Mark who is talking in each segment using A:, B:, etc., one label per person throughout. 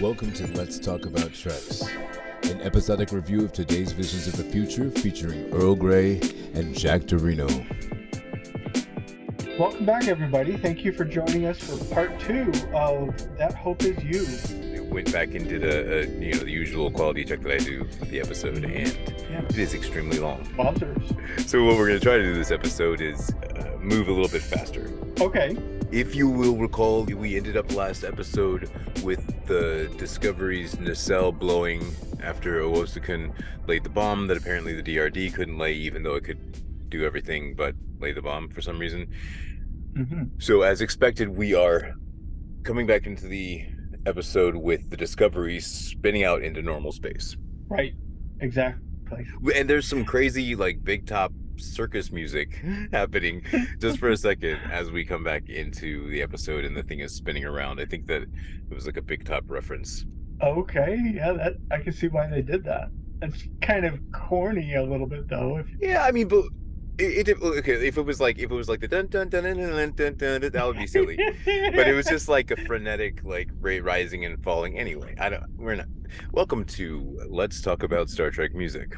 A: Welcome to Let's Talk About Treks, an episodic review of today's visions of the future featuring Earl Grey and Jack Dorino.
B: Welcome back, everybody. Thank you for joining us for part two of That Hope Is You.
C: I went back and did a, a you know the usual quality check that I do with the episode, and
B: Yeah.
C: it is extremely long.
B: Wowzers.
C: So what we're going to try to do this episode is uh, move a little bit faster.
B: Okay.
C: If you will recall, we ended up last episode with the Discovery's nacelle blowing after Owosekun laid the bomb that apparently the DRD couldn't lay, even though it could do everything but lay the bomb for some reason.
B: hmm
C: So, as expected, we are coming back into the episode with the Discovery spinning out into normal space.
B: Right. Exactly.
C: And there's some crazy, like, big top circus music happening just for a second as we come back into the episode and the thing is spinning around. I think that it was like a big top reference.
B: Okay. Yeah, that I can see why they did that. It's kind of corny a little bit, though. If
C: Yeah, I mean, but. It, it okay if it was like if it was like the dun dun dun dun dun dun dun, dun that would be silly but it was just like a frenetic like rate rising and falling anyway i don't we're not welcome to let's talk about star trek music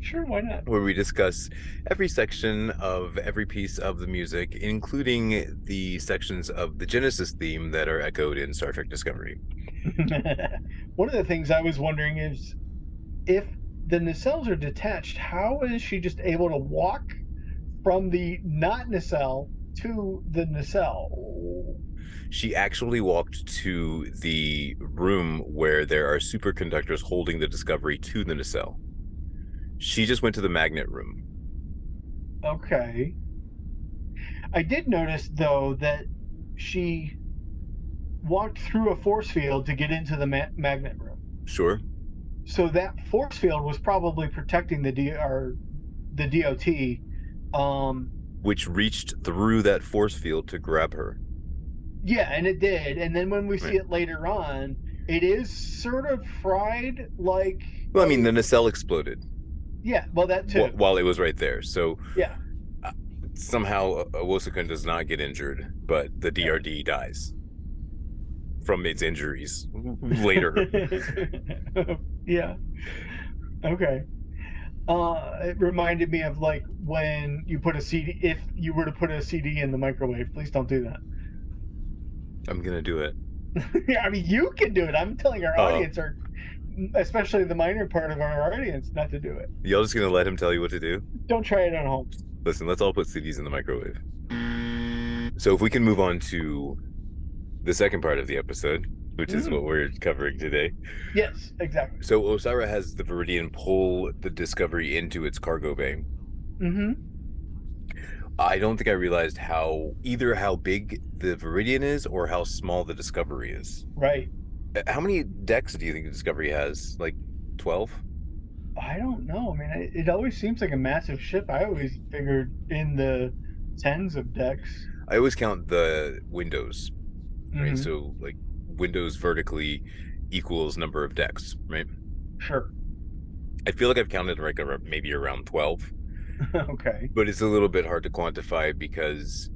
B: sure. Why not?
C: where we discuss every section of every piece of the music including the sections of the genesis theme that are echoed in star trek discovery
B: One of the things I was wondering is if the nacelles are detached, how is she just able to walk from the not nacelle to the nacelle?
C: she actually walked to the room where there are superconductors holding the discovery to the nacelle she just went to the magnet room
B: Okay. I did notice though that she walked through a force field to get into the ma- magnet room.
C: sure
B: So that force field was probably protecting the D or the DOT. Um,
C: which reached through that force field to grab her.
B: yeah, and it did. And then when we see it later on, it is sort of fried like.
C: Well, I mean, the nacelle exploded
B: Yeah, well that too.
C: wh- while it was right there. So
B: Yeah.
C: uh, somehow Owosekun does not get injured, but the DRD dies from its injuries later.
B: yeah. Okay. Uh, it reminded me of like when you put a CD. If you were to put a CD in the microwave, please don't do that.
C: I'm gonna do it.
B: I mean, you can do it. I'm telling our
C: Oh.
B: audience, or especially the minor part of our audience, not to do it.
C: Y'all just gonna let him tell you what to do?
B: Don't try it at home.
C: Listen, let's all put CDs in the microwave. So if we can move on to the second part of the episode, which is
B: Mm.
C: what we're covering today.
B: Yes, exactly.
C: So Osyraa has the Viridian pull the Discovery into its cargo bay.
B: Mm-hmm.
C: I don't think I realized how either how big the Viridian is or how small the Discovery is.
B: Right.
C: Uh, How many decks do you think Discovery has? Like 12?
B: I don't know. I mean, it, it always seems like a massive ship. I always figured in the tens of decks.
C: I always count the windows, right?
B: Mhm.
C: So like windows vertically equals number of decks, right?
B: Sure.
C: I feel like I've counted like maybe around 12,
B: okay.
C: but it's a little bit hard to quantify because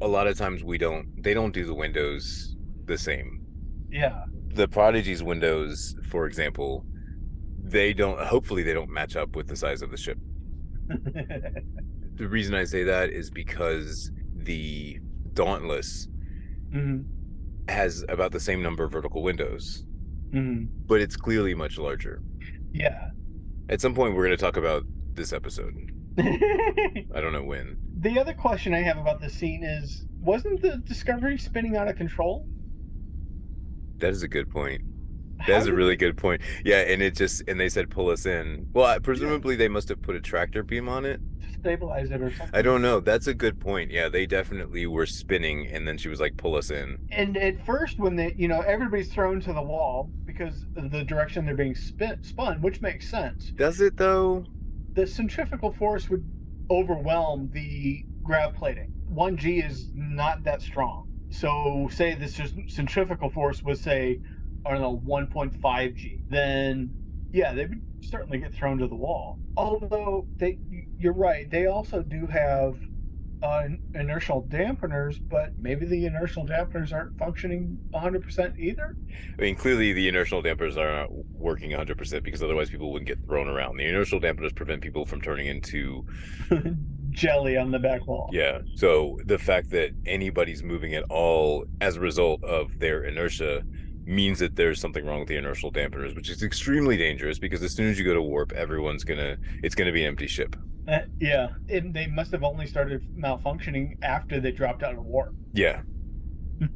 C: a lot of times we don't they don't do the windows the same.
B: Yeah.
C: the prodigy's windows for example they don't hopefully they don't match up with the size of the ship the reason i say that is because the dauntless
B: hmm
C: has about the same number of vertical windows
B: hmm
C: but it's clearly much larger
B: Yeah.
C: at some point we're going to talk about this episode i don't know when The
B: other question I have about this scene is wasn't the Discovery spinning out of control?
C: That is a good point that's a really good point yeah and it just and they said pull us in well I- presumably they must have put a tractor beam on it
B: to stabilize it or something.
C: I don't know. That's a good point. Yeah, they definitely were spinning, and then she was like, "Pull us in."
B: And at first, when they, you know, everybody's thrown to the wall because of the direction they're being spin, spun, which makes sense.
C: Does it though?
B: The centrifugal force would overwhelm the grav plating. 1G is not that strong. So, say this just centrifugal force was, say, I don't know, 1.5G, then yeah, they would certainly get thrown to the wall. Although they, you're right, they also do have uh, inertial dampeners, but maybe the inertial dampeners aren't functioning 100% either.
C: I mean, clearly the inertial dampers are not working 100% because otherwise people wouldn't get thrown around. The inertial dampeners prevent people from turning into
B: jelly on the back wall.
C: Yeah. So the fact that anybody's moving at all as a result of their inertia means that there's something wrong with the inertial dampeners, which is extremely dangerous because as soon as you go to warp, everyone's gonna it's gonna be an empty ship.
B: Uh, yeah, and they must have only started malfunctioning after they dropped out of warp.
C: Yeah.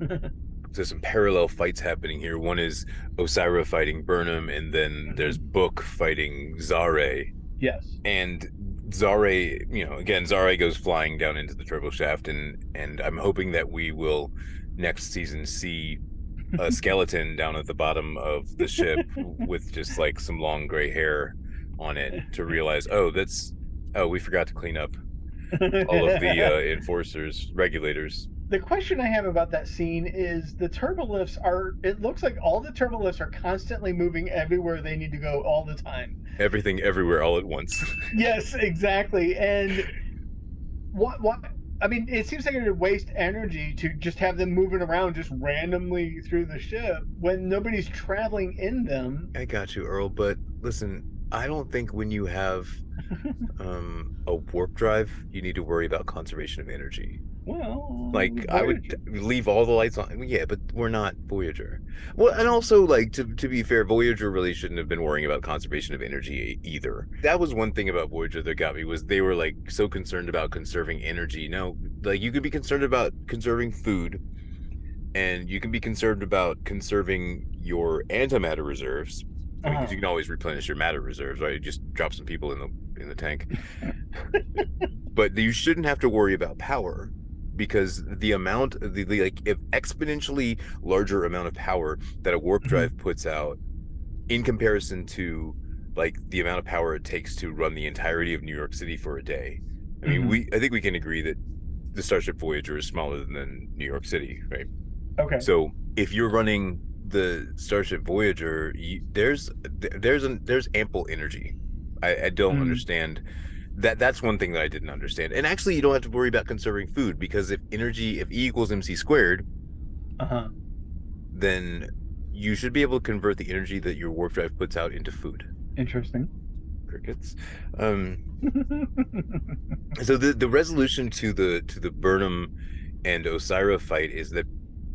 C: There's some parallel fights happening here. One is Osyraa fighting Burnham, and then there's Book fighting Zareh.
B: yes.
C: And Zareh, you know, again, Zareh goes flying down into the turbo shaft, and and I'm hoping that we will next season see a skeleton down at the bottom of the ship with just like some long gray hair on it to realize, oh, that's oh, we forgot to clean up all of the uh, enforcers, regulators.
B: The question I have about that scene is the turbolifts are. It looks like all the turbolifts are constantly moving everywhere they need to go all the time.
C: Everything everywhere all at once.
B: Yes, exactly. And what what I mean, it seems like it would waste energy to just have them moving around just randomly through the ship when nobody's traveling in them.
C: I got you, Earl, but listen, I don't think when you have um a warp drive, you need to worry about conservation of energy.
B: Well,
C: Like I would leave all the lights on. Yeah, but we're not Voyager. Well, and also like to to be fair, Voyager really shouldn't have been worrying about conservation of energy either. That was one thing about Voyager that got me was they were like so concerned about conserving energy. No, like you could be concerned about conserving food, and you can be concerned about conserving your antimatter reserves. I mean, 'cause
B: Uh-huh.
C: you can always replenish your matter reserves, right? You just drop some people in the in the tank. but you shouldn't have to worry about power because the amount the, the like if exponentially larger amount of power that a warp
B: Mhm.
C: drive puts out in comparison to like the amount of power it takes to run the entirety of New York City for a day. I mean,
B: Mhm.
C: we I think we can agree that the Starship Voyager is smaller than New York City, right?
B: Okay.
C: So if you're running the Starship Voyager, you, there's there's an, there's ample energy. I, I don't
B: Mhm.
C: understand that. That's one thing that I didn't understand. And actually, you don't have to worry about conserving food because if energy, if E equals mc squared,
B: Uh huh.
C: then you should be able to convert the energy that your warp drive puts out into food.
B: Interesting.
C: Crickets. Um, so the the resolution to the to the Burnham and Osyraa fight is that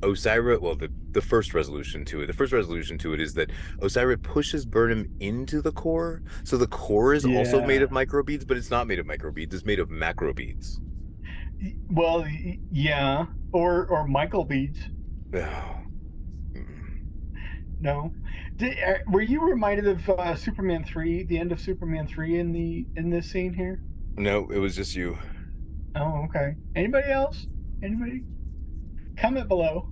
C: Osyraa well the the first resolution to it the first resolution to it is that Osyraa pushes Burnham into the core so the core is also made of microbeads but it's not made of microbeads it's made of macrobeads
B: well, yeah, or or Michael beads.
C: Oh. Mm.
B: No, Did, uh, were you reminded of uh, Superman three, the end of Superman three in the in this scene here?
C: no it was just you
B: Oh, okay. Anybody else? Anybody? Comment below.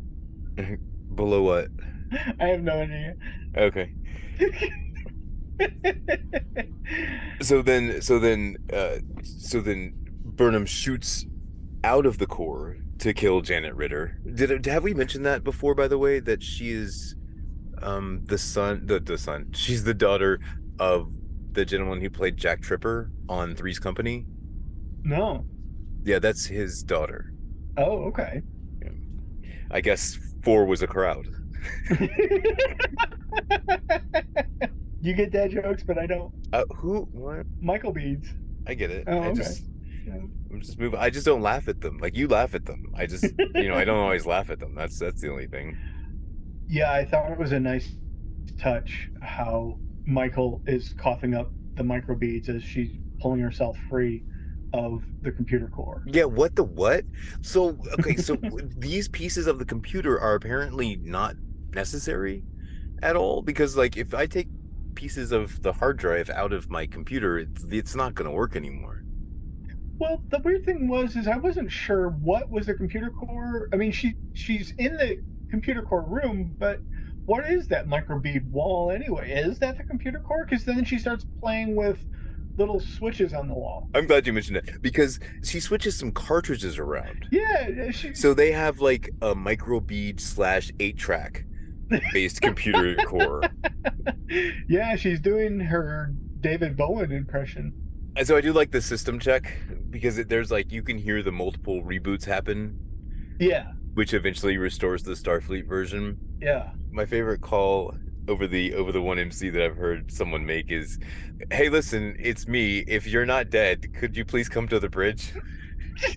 C: below what
B: I have no idea.
C: okay so then so then uh so then burnham shoots out of the core to kill janet ritter did have we mentioned that before by the way that she is um the son the, the son she's the daughter of the gentleman who played jack tripper on three's company
B: no.
C: yeah that's his daughter
B: Oh, okay.
C: I guess four was a crowd
B: you get dad jokes, but I don't.
C: uh who what
B: Michael beads.
C: i get it
B: Oh,
C: i
B: okay.
C: just
B: Yeah.
C: I'm just moving. I just don't laugh at them. Like you laugh at them. I just, you know, I don't always laugh at them. That's that's the only thing.
B: Yeah, I thought it was a nice touch how Michael is coughing up the microbeads as she's pulling herself free of the computer core.
C: Yeah. What the what? So okay. So these pieces of the computer are apparently not necessary at all because like if I take pieces of the hard drive out of my computer, it's it's not going to work anymore.
B: Well, the weird thing was is I wasn't sure what was the computer core. I mean, she she's in the computer core room, but what is that microbead wall anyway? Is that the computer core? Because then she starts playing with little switches on the wall.
C: I'm glad you mentioned it because she switches some cartridges around.
B: Yeah, she,
C: So they have like a microbead slash eight track based computer core.
B: yeah, she's doing her David Bowman impression.
C: And so I do like the system check because it, there's like you can hear the multiple reboots happen,
B: Yeah,
C: which eventually restores the Starfleet version.
B: yeah.
C: My favorite call over the over the one MC that I've heard someone make is, "Hey, listen, it's me. If you're not dead, could you please come to the bridge?"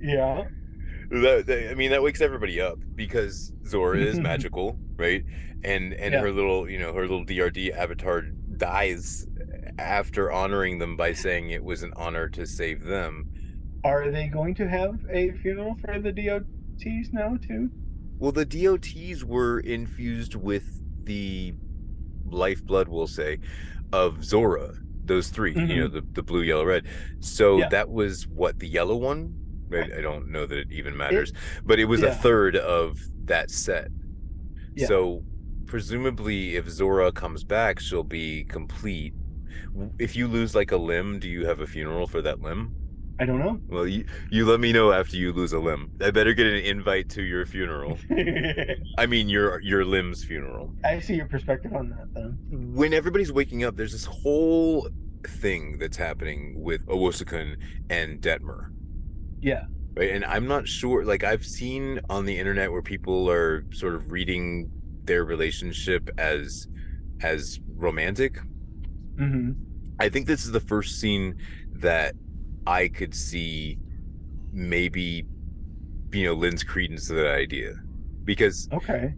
B: yeah.
C: that, that- I mean, that wakes everybody up because Zora is magical, right? And and
B: Yeah.
C: her little, you know, her little DRD avatar dies after honoring them by saying it was an honor to save them.
B: Are they going to have a funeral for the DOTs now too?
C: Well, the DOTs were infused with the lifeblood, we'll say, of Zora. Those 3 you know, the, the blue, yellow, red. So
B: Mm-hmm. Yeah.
C: that was what the yellow one. I, I don't know that it even matters, but it was
B: yeah.
C: a third of that set.
B: Yeah.
C: So presumably, if Zora comes back, she'll be complete. If you lose like a limb, do you have a funeral for that limb?
B: I don't know.
C: Well, you you let me know after you lose a limb. I better get an invite to your funeral. I mean, your your limb's funeral.
B: I see your perspective on that then.
C: When everybody's waking up, there's this whole thing that's happening with Owosekun and Detmer.
B: Yeah.
C: right and i'm not sure like i've seen on the internet where people are sort of reading their relationship as as romantic
B: hmm
C: i think this is the first scene that i could see maybe you know lends credence to that idea. Because
B: Okay.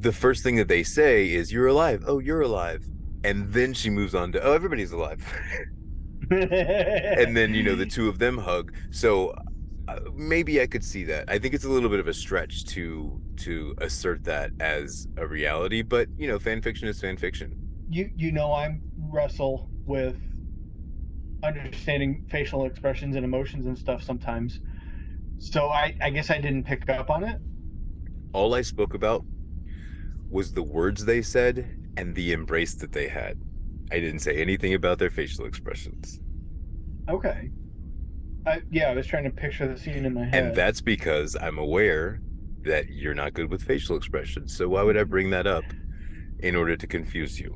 C: the first thing that they say is you're alive. Oh you're alive. And then she moves on to oh everybody's alive. And then you know the two of them hug. So uh, maybe i could see that. I think it's a little bit of a stretch to to assert that as a reality but you know fan fiction is fan fiction.
B: You you know I'm wrestle with understanding facial expressions and emotions and stuff sometimes. So I I guess I didn't pick up on it.
C: all i spoke about was the words they said and the embrace that they had i didn't say anything about their facial expressions
B: Okay. I, yeah, I was trying to picture the scene in my head.
C: and that's because i'm aware that you're not good with facial expressions so why would i bring that up in order to confuse you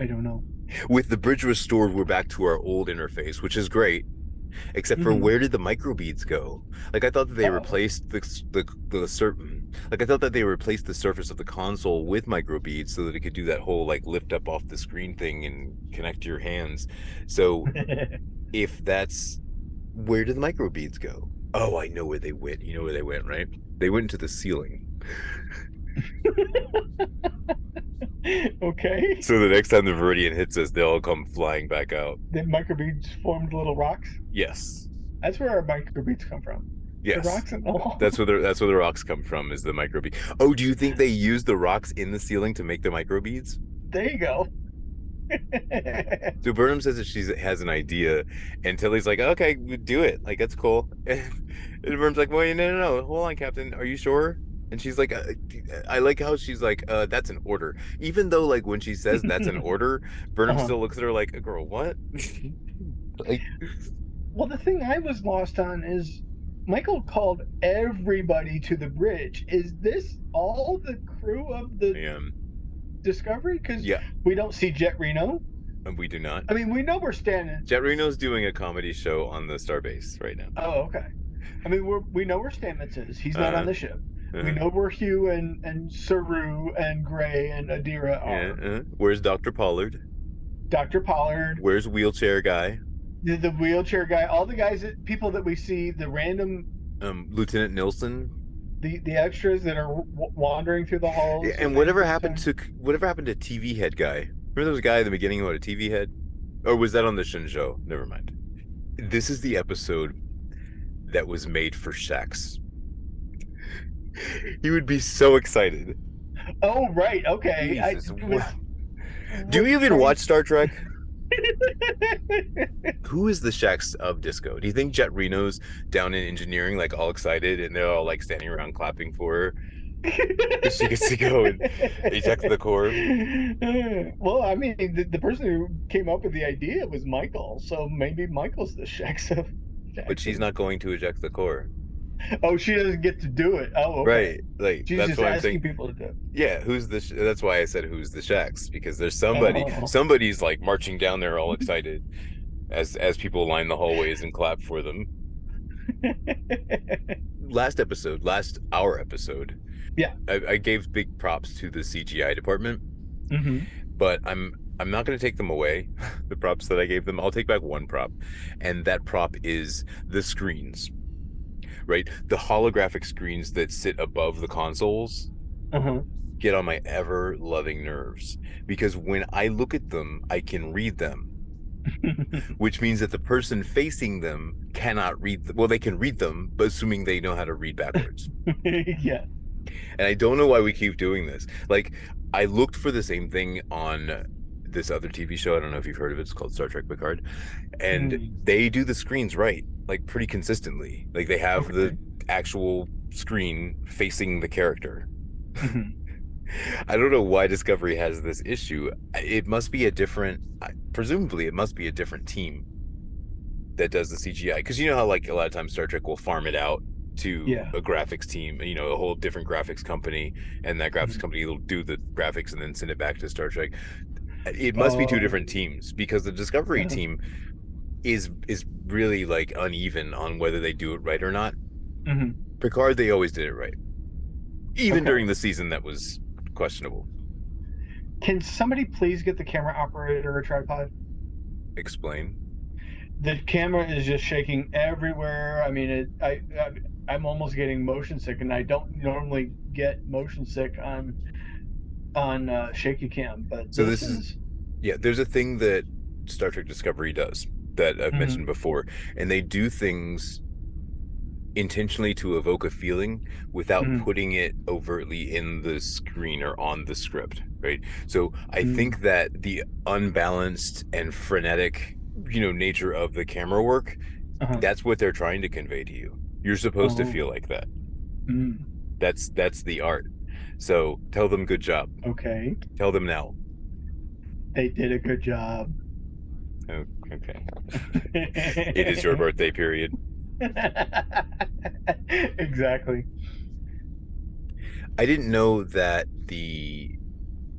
B: I don't know.
C: With the bridge restored we're back to our old interface which is great. Except for
B: Mhm.
C: where did the microbeads go? Like i thought that they
B: Oh.
C: replaced the the, the certain like i thought that they replaced the surface of the console with microbeads so that it could do that whole like lift up off the screen thing and connect to your hands. So if that's where did the microbeads go? Oh i know where they went. You know where they went right? They went into the ceiling
B: okay.
C: so the next time the viridian hits us they'll all come flying back out
B: The microbeads formed little rocks.
C: yes
B: That's where our microbeads come from.
C: yes
B: The rocks in the wall.
C: That's where the that's where the rocks come from. Is the microbead? Oh, do you think they use the rocks in the ceiling to make the microbeads?
B: there you go.
C: So Burnham says that she has an idea, and Tilly's like, "Okay, do it. Like that's cool." And, Burnham's like, "Well, no, no, no. Hold on, Captain. Are you sure?" And she's like, uh, "I like how she's like, uh, that's an order." Even though, like, when she says that's an order, Burnham
B: Uh-huh.
C: still looks at her like, "Girl, what?" like,
B: Well, the thing I was lost on is Michael called everybody to the bridge. Is this all the crew of the
C: man,
B: Discovery? Because
C: yeah,
B: we don't see Jet Reno.
C: and we do not.
B: I mean, we know we're standing.
C: Jet Reno's doing a comedy show on the Starbase right now.
B: Oh, okay. I mean, we're we know where Stamets is. He's not
C: Uh-huh.
B: on the ship. We
C: Uh,
B: know where Hugh and and Saru and Gray and Adira are.
C: uh, Where's Doctor Pollard?
B: Dr. Pollard,
C: Where's wheelchair guy?
B: the, the wheelchair guy, all the guys that people that we see, the random
C: Um, Lieutenant Nilsson.
B: the the extras that are w- wandering through the halls.
C: Yeah, and whatever happened to whatever happened to TV head guy? Remember a guy in the beginning who had a TV head, or was that on the Shenzhou? Never mind. This is the episode that was made for Shax. he would be so excited.
B: Oh right, okay. I-
C: Jesus,
B: was-
C: what- Do you even watch Star Trek? Who is the Shax of disco? Do you think Jet Reno's down in engineering, like all excited, and they're all like standing around clapping for her? she gets to go and eject the core.
B: well, I mean, the, the person who came up with the idea was Michael, so maybe Michael's the Shax of.
C: But she's not going to eject the core.
B: oh, she doesn't get to do it. Oh, okay.
C: Right. Like
B: She's
C: that's what I'm
B: asking
C: saying.
B: people to do it.
C: Yeah, who's the? Sh- that's why I said who's the Shacks because there's somebody.
B: Oh.
C: Somebody's like marching down there, all excited, as as people line the hallways and clap for them. Last episode, last our episode.
B: Yeah.
C: I, I gave big props to the CGI department,
B: hmm
C: but I'm I'm not going to take them away. the props that I gave them, I'll take back one prop, and that prop is the screens. Right, the holographic screens that sit above the consoles
B: Uh-huh.
C: get on my ever loving nerves because when I look at them, I can read them, which means that the person facing them cannot read them. Well, they can read them, but assuming they know how to read backwards.
B: yeah.
C: and I don't know why we keep doing this. Like, I looked for the same thing on this other TV show. I don't know if you've heard of it. It's called Star Trek Picard. And
B: Mm.
C: they do the screens right, like pretty consistently. Like, they have the actual screen facing the character.
B: Mhm.
C: I don't know why Discovery has this issue. It must be a different, presumably, it must be a different team that does the CGI. Because you know how, like, a lot of times Star Trek will farm it out to
B: Yeah.
C: a graphics team, you know, a whole different graphics company, and that graphics
B: Mhm.
C: company will do the graphics and then send it back to Star Trek. It must be two different teams because the Discovery team is is really like uneven on whether they do it right or not.
B: Mhm.
C: Picard, they always did it right, even
B: Okay.
C: during the season that was questionable.
B: Can somebody please get the camera operator a tripod?
C: Explain.
B: The camera is just shaking everywhere. I mean, it, I, I I'm almost getting motion sick, and I don't normally get motion sick on on uh, shaky cam. But
C: So this is- Yeah, there's a thing that Star Trek Discovery does that I've
B: Mhm.
C: mentioned before, and they do things intentionally to evoke a feeling without
B: Mhm.
C: putting it overtly in the screen or on the script, right? So I
B: Mm.
C: think that the unbalanced and frenetic, you know, nature of the camera work,
B: uh-huh.
C: that's what they're trying to convey to you. You're supposed to
B: Oh.
C: feel like that.
B: Mm,
C: That's that's the art. So tell them good job.
B: okay,
C: Tell them now.
B: they did a good job.
C: Oh, okay. It is your birthday period.
B: exactly.
C: I didn't know that the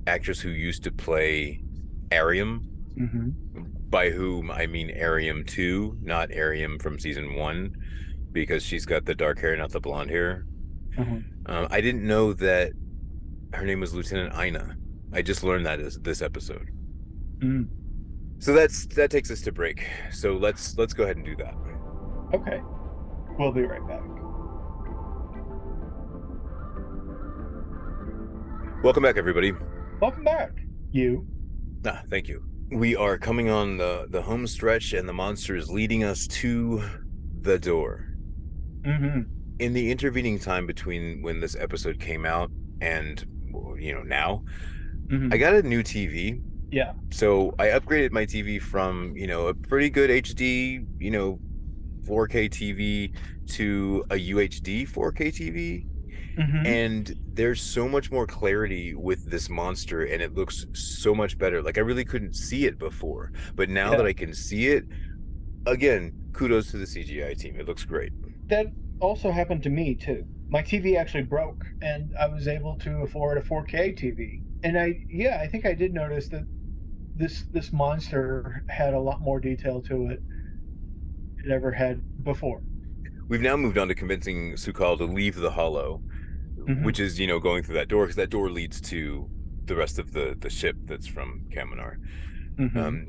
C: actress who used to play Airiam,
B: hmm
C: by whom I mean Airiam 2, not Airiam from season 1, because she's got the dark hair, not the blonde hair.
B: Mhm.
C: Um, I didn't know that her name was Lieutenant Ina. I just learned that this, this episode.
B: Mm.
C: So that's that takes us to break. So let's let's go ahead and do that.
B: Okay, we'll be right back.
C: Welcome back, everybody.
B: Welcome back. You.
C: Ah, thank you. We are coming on the the home stretch, and the monster is leading us to the door.
B: hmm
C: In the intervening time between when this episode came out and you know now,
B: hmm
C: I got a new TV.
B: Yeah.
C: So I upgraded my TV from you know a pretty good HD, you know, 4K TV to a UHD 4K TV.
B: hmm
C: and there's so much more clarity with this monster and it looks so much better like i really couldn't see it before but now
B: Yeah.
C: that i can see it again kudos to the cgi team it looks great
B: that also happened to me too. My TV actually broke, and I was able to afford a 4K TV. And I, yeah, I think I did notice that this this monster had a lot more detail to it it ever had before.
C: we've now moved on to convincing sukal to leave the hollow
B: Mhm.
C: which is you know going through that door because that door leads to the rest of the the ship that's from kaminar
B: Mhm.
C: Um,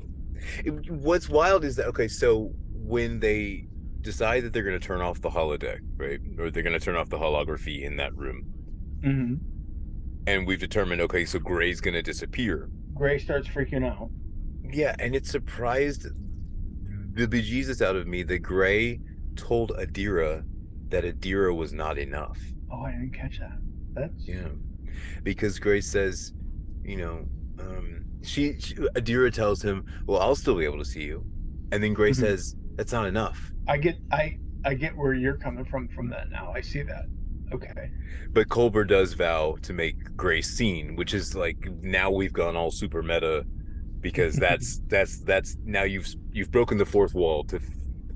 C: it- what's wild is that okay, so when they decide that they're going to turn off the holodeck, right, or they're going to turn off the holography in that room,
B: Mhm.
C: and we've determined okay, so Gray's going to disappear.
B: Gray starts freaking out.
C: Yeah, and it surprised the bejesus out of me that Gray told Adira that Adira was not enough.
B: Oh, I didn't catch that. That's
C: Yeah, because Gray says, you know, um, she, she Adira tells him, "Well, I'll still be able to see you," and then Gray
B: Mhm.
C: says, "That's not enough."
B: I get I I get where you're coming from from that now. I see that. Okay.
C: But Culber does vow to make Gray seen, which is like now we've gone all super meta because that's that's that's now you've you've broken the fourth wall to f-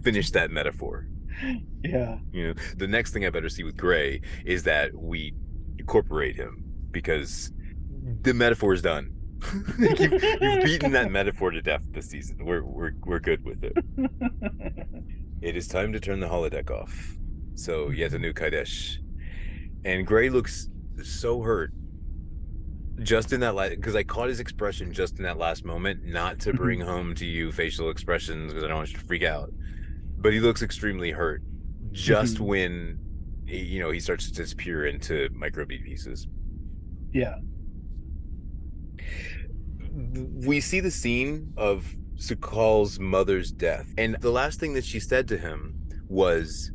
C: finish that metaphor.
B: yeah.
C: You know, the next thing I better see with Gray is that we incorporate him because the metaphor is done. you've, you've beaten that metaphor to death this season. We're we're we're good with it. It is time to turn the holodeck off. So yet a new Kaidesh, and Gray looks so hurt. Just in that last, because I caught his expression just in that last moment. Not to bring home to you facial expressions because I don't want you to freak out, but he looks extremely hurt. Just
B: Mhm.
C: when, he- you know, he starts to disappear into microbead pieces.
B: yeah.
C: we see the scene of Sukal's mother's death, and the last thing that she said to him was,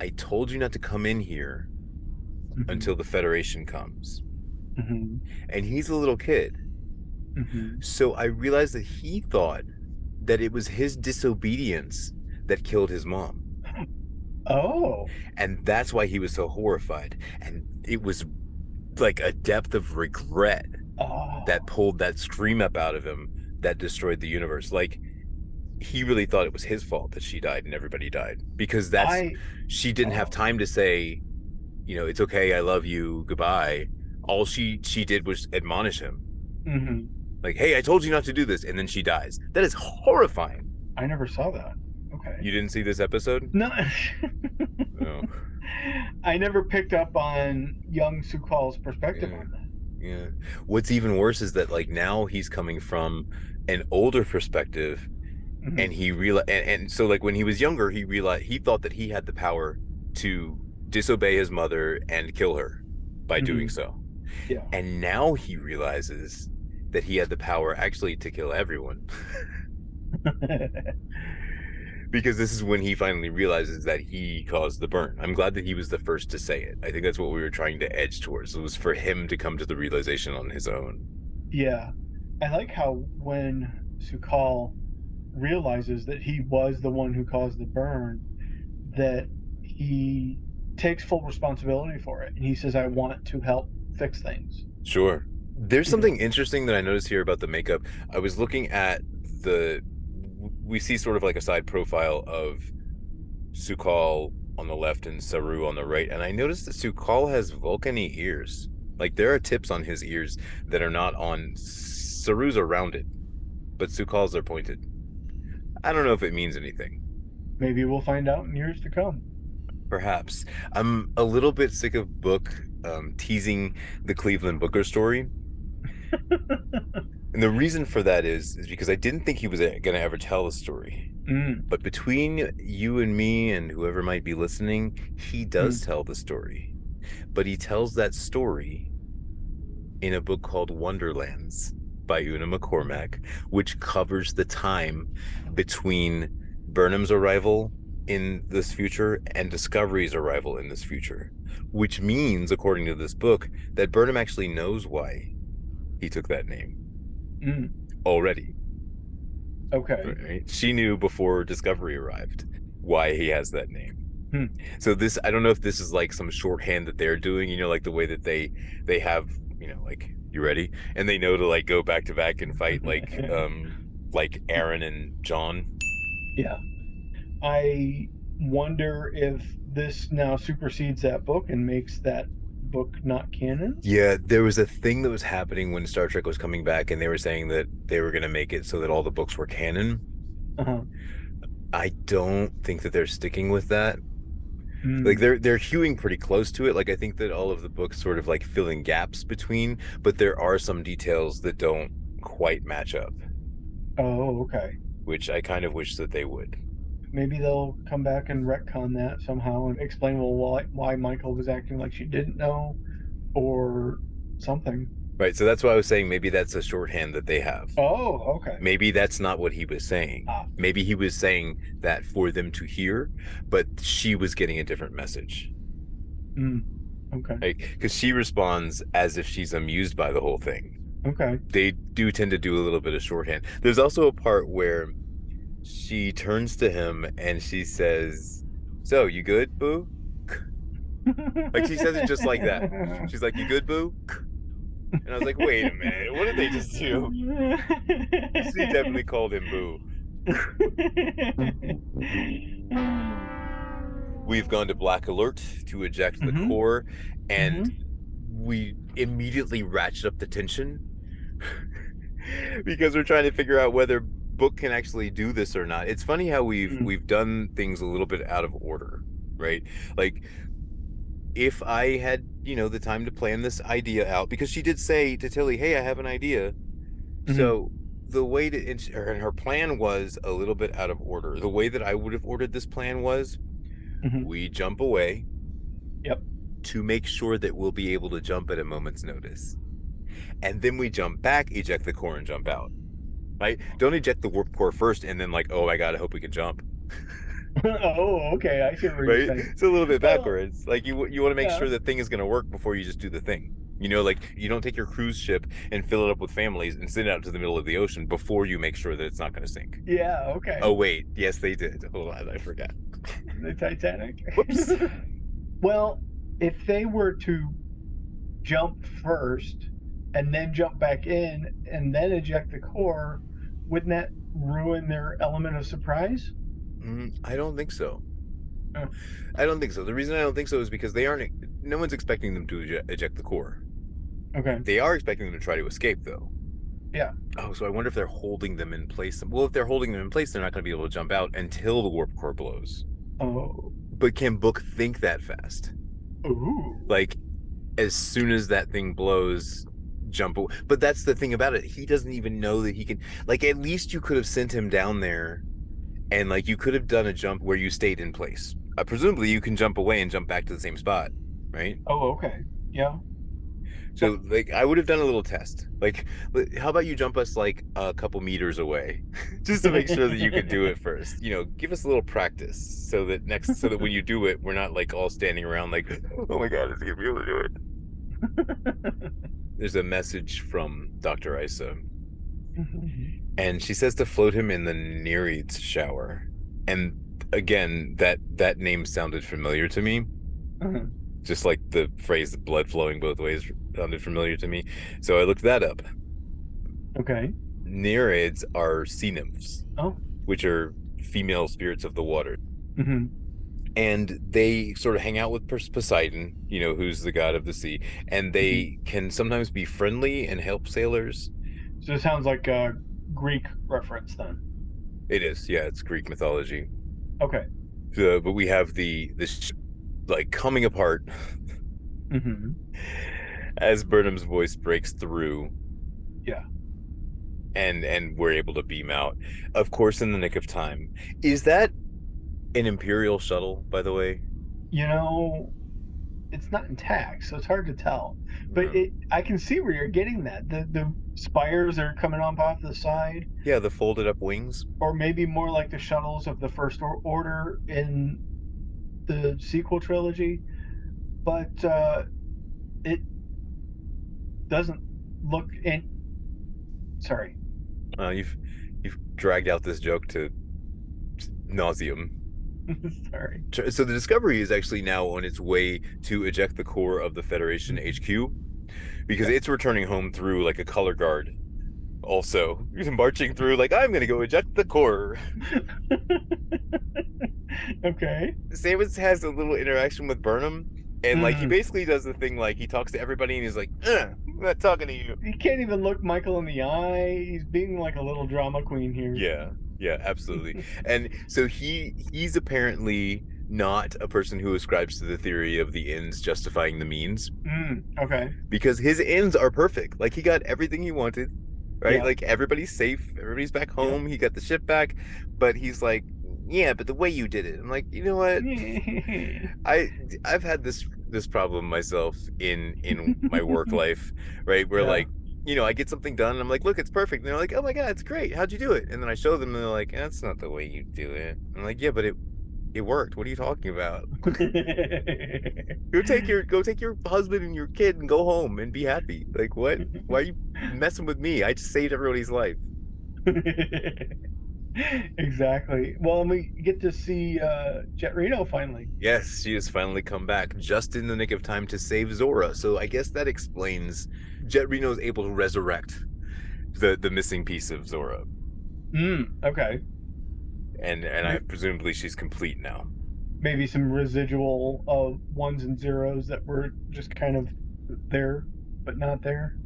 C: "I told you not to come in here
B: Mhm.
C: until the Federation comes."
B: Mhm.
C: And he's a little kid,
B: Mhm.
C: so I realized that he thought that it was his disobedience that killed his mom,
B: Oh.
C: and that's why he was so horrified. And it was like a depth of regret
B: Oh.
C: that pulled that scream up out of him that destroyed the universe. Like he really thought it was his fault that she died and everybody died because that's
B: I.
C: she didn't have
B: oh.
C: time to say, you know, it's okay, I love you, goodbye. All she she did was admonish him,
B: mhm.
C: like, "Hey, I told you not to do this," and then she dies. That is horrifying.
B: I never saw that. Okay.
C: You didn't see this episode?
B: No.
C: No.
B: I never picked up on young Sukal's perspective
C: Yeah.
B: on that.
C: Yeah. What's even worse is that like now he's coming from an older perspective
B: Mhm.
C: and he realized and, and so like when he was younger he realized he thought that he had the power to disobey his mother and kill her by doing mm-hmm. so.
B: Yeah.
C: and now he realizes that he had the power actually to kill everyone. Because this is when he finally realizes that he caused the burn. I'm glad that he was the first to say it. I think that's what we were trying to edge towards. It was for him to come to the realization on his own.
B: Yeah. I like how when Sukal realizes that he was the one who caused the burn, that he takes full responsibility for it. And he says, I want to help fix things.
C: Sure. There's something interesting that I noticed here about the makeup. I was looking at the we see sort of like a side profile of Sukal on the left and Saru on the right, and I noticed that Sukal has Vulcany ears. Like there are tips on his ears that are not on Saru's are rounded, but Sukal's are pointed. I don't know if it means anything.
B: Maybe we'll find out in years to come.
C: Perhaps. I'm a little bit sick of Book um, teasing the Cleveland Booker story. And the reason for that is is because I didn't think he was going to ever tell the story.
B: Mm,
C: But between you and me and whoever might be listening, he does tell the story. But he tells that story in a book called Wonderlands by Una McCormack, which covers the time between Burnham's arrival in this future and Discovery's arrival in this future. Which means, according to this book, that Burnham actually knows why he took that name
B: mm,
C: already.
B: okay.
C: Right? She knew before Discovery arrived why he has that name.
B: Hmm.
C: So this, I don't know if this is like some shorthand that they're doing. You know, like the way that they they have, you know, like you ready, and they know to like go back to back and fight like um like Aaron and John.
B: Yeah. I wonder if this now supersedes that book and makes that book not canon.
C: Yeah, there was a thing that was happening when Star Trek was coming back, and they were saying that they were going to make it so that all the books were canon.
B: Uh-huh.
C: I don't think that they're sticking with that.
B: Mm,
C: like they're they're hewing pretty close to it like i think that all of the books sort of like fill in gaps between but there are some details that don't quite match up
B: oh, okay.
C: which i kind of wish that they would
B: Maybe they'll come back and retcon that somehow and explain well why why Michael was acting like she didn't know, or something.
C: right so that's why i was saying maybe that's a shorthand that they have
B: Oh, okay.
C: maybe that's not what he was saying
B: Ah.
C: maybe he was saying that for them to hear but she was getting a different message
B: Mm, okay.
C: like because she responds as if she's amused by the whole thing
B: Okay.
C: they do tend to do a little bit of shorthand. There's also a part where she turns to him and she says, "So you good, boo?" Like she says it just like that. She's like, "You good, boo?" And I was like, "Wait a minute, what did they just do?" She definitely called him boo. we've gone to black alert to eject the
B: Mhm.
C: core, and we immediately ratchet up the tension because we're trying to figure out whether book can actually do this or not. It's funny how we've
B: Mm.
C: we've done things a little bit out of order, right? Like if I had, you know, the time to plan this idea out, because she did say to Tilly, "Hey, I have an idea."
B: Mhm.
C: So the way to and her plan was a little bit out of order. The way that I would have ordered this plan was
B: Mhm.
C: we jump away.
B: Yep.
C: To make sure that we'll be able to jump at a moment's notice. And then we jump back, eject the core, and jump out. Right? Don't eject the warp core first and then like, oh my god, I hope we can jump.
B: oh, okay. I see what you're saying.
C: It's a little bit
B: Well,
C: backwards. Like you you want to make
B: yeah.
C: sure the thing is gonna work before you just do the thing. You know, like you don't take your cruise ship and fill it up with families and send it out to the middle of the ocean before you make sure that it's not gonna sink.
B: Yeah. Okay.
C: Oh wait, yes they did. Hold on, I forgot.
B: the Titanic.
C: Whoops.
B: well, if they were to jump first and then jump back in and then eject the core, wouldn't that ruin their element of surprise?
C: Mm, I don't think so.
B: Oh.
C: I don't think so. The reason I don't think so is because they aren't. No one's expecting them to eject, eject the core.
B: Okay.
C: They are expecting them to try to escape, though.
B: Yeah.
C: Oh, so I wonder if they're holding them in place. Well, if they're holding them in place, they're not going to be able to jump out until the warp core blows.
B: Oh.
C: But can Book think that fast?
B: Ooh.
C: Like, as soon as that thing blows, jump. aw- But that's the thing about it. He doesn't even know that he can. Like, at least you could have sent him down there, and like you could have done a jump where you stayed in place. Uh, presumably, you can jump away and jump back to the same spot, right?
B: Oh, okay. Yeah.
C: So, like, I would have done a little test. Like, how about you jump us like a couple meters away, just to make sure that you can do it first. You know, give us a little practice so that next, so that when you do it, we're not like all standing around like, oh my god, is he gonna be able to do it? There's a message from Dr. Isa, and she says to float him in the Nereids shower. And again, that that name sounded familiar to me.
B: Mhm.
C: Just like the phrase "blood flowing both ways" sounded familiar to me. So I looked that up.
B: okay.
C: Nereids are sea nymphs,
B: Oh.
C: which are female spirits of the water.
B: hmm
C: and they sort of hang out with Poseidon, you know, who's the god of the sea, and they
B: Mm-hmm.
C: can sometimes be friendly and help sailors.
B: So it sounds like a Greek reference then.
C: It is, yeah, it's Greek mythology.
B: Okay.
C: But we have the this like coming apart
B: hmm
C: as Burnham's voice breaks through.
B: Yeah.
C: And and we're able to beam out, of course, in the nick of time. Is that an Imperial shuttle, by the way?
B: You know, it's not intact, so it's hard to tell. But
C: No.
B: it, I can see where you're getting that. The the spires are coming up off the side,
C: yeah, the folded up wings.
B: or maybe more like the shuttles of the First Order in the sequel trilogy. But uh, it doesn't look in. Sorry.
C: Uh, you've you've dragged out this joke to nauseum.
B: Sorry.
C: So the Discovery is actually now on its way to eject the core of the Federation HQ because it's returning home through like a color guard. Also, He's marching through like I'm gonna go eject the core.
B: okay.
C: Stamets has a little interaction with Burnham, and like he
B: Mhm.
C: basically does the thing like he talks to everybody and he's like, "I'm not talking to you."
B: He can't even look Michael in the eye. He's being like a little drama queen here.
C: Yeah, yeah, absolutely. and so he he's apparently not a person who ascribes to the theory of the ends justifying the means.
B: Mm, okay.
C: because his ends are perfect. Like he got everything he wanted, right?
B: Yeah.
C: Like everybody's safe, everybody's back home. He got the ship back, but he's like, yeah, but the way you did it, I'm like, you know what? I I've had this this problem myself in in my work life, right? Where
B: Yeah.
C: like. You know, I get something done and I'm like, look, it's perfect. And they're like, oh my God, it's great. How'd you do it? And then I show them and they're like, that's not the way you do it. I'm like, yeah, but it it worked. What are you talking about? Go take your go take your husband and your kid and go home and be happy. Like what? Why are you messing with me? I just saved everybody's life.
B: exactly. Well, and we get to see uh, Jet Reno finally.
C: Yes, she has finally come back just in the nick of time to save Zora. So I guess that explains Jet Reno is able to resurrect the the missing piece of Zora,
B: Mm, okay.
C: and and I presumably she's complete now.
B: maybe some residual of ones and zeros that were just kind of there but not there.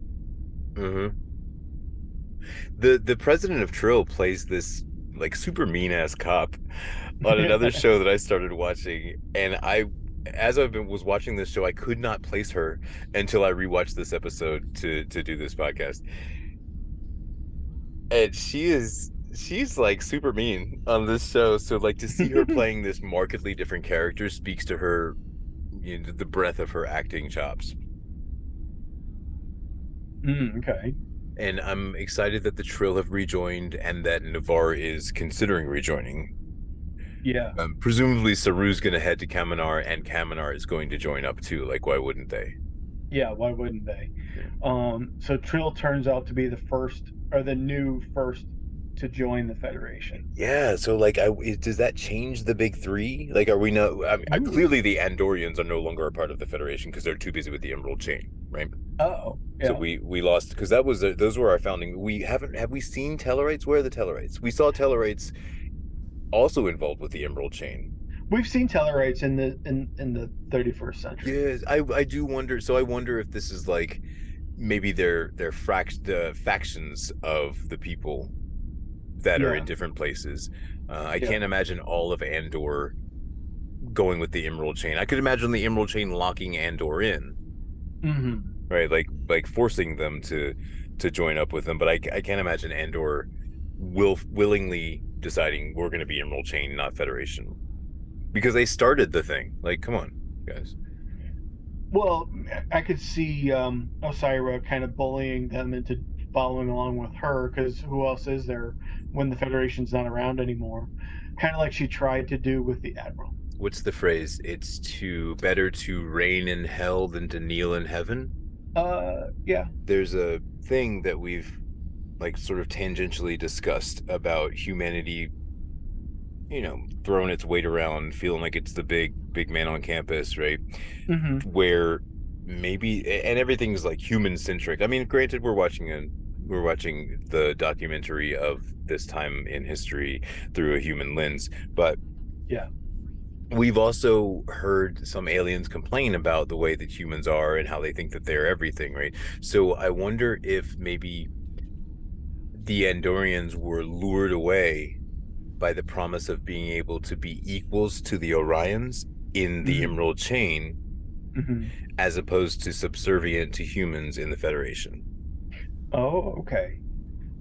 C: Mm-hmm. The the president of Trill plays this like super mean ass cop on another show that I started watching, and I as I was watching this show, I could not place her until I rewatched this episode to to do this podcast. And she is she's like super mean on this show. So like to see her playing this markedly different character speaks to her you know, the breadth of her acting chops.
B: Mm, okay.
C: And I'm excited that the Trill have rejoined and that Ni'Var is considering rejoining.
B: Yeah.
C: Um, presumably Saru's going to head to Kaminar and Kaminar is going to join up too. Like, why wouldn't they?
B: Yeah, why wouldn't they? Um, so Trill turns out to be the first or the new first to join the Federation.
C: Yeah. So, like, I, does that change the big three? Like, are we no? I mean, clearly the Andorians are no longer a part of the Federation because they're too busy with the Emerald Chain, right?
B: Oh. Yeah.
C: So we we lost because that was a, those were our founding. We haven't have we seen Tellarites? Where are the Tellarites? We saw Tellarites also involved with the Emerald Chain.
B: We've seen Tellarites in the in in the 31st century.
C: Yes, I I do wonder. So I wonder if this is like maybe they're they're fract the factions of the people that are in different places. Uh, I
B: Yeah.
C: can't imagine all of Andor going with the Emerald Chain. I could imagine the Emerald Chain locking Andor in,
B: hmm
C: right? Like like forcing them to to join up with them. But I I can't imagine Andor will willingly deciding we're going to be Emerald Chain, not Federation, because they started the thing. Like, come on, guys.
B: Well, I could see um, Osyraa kind of bullying them into following along with her because who else is there when the Federation's not around anymore? Kind of like she tried to do with the Admiral.
C: What's the phrase? It's to better to reign in hell than to kneel in heaven.
B: Uh, yeah.
C: There's a thing that we've like sort of tangentially discussed about humanity you know throwing its weight around feeling like it's the big big man on campus right?
B: Hmm
C: where maybe and everything's like human centric i mean granted we're watching a we're watching the documentary of this time in history through a human lens but
B: Yeah.
C: we've also heard some aliens complain about the way that humans are and how they think that they're everything right? So i wonder if maybe the andorians were lured away by the promise of being able to be equals to the orions in the
B: Mhm.
C: emerald chain
B: hmm
C: as opposed to subservient to humans in the Federation.
B: Oh, okay.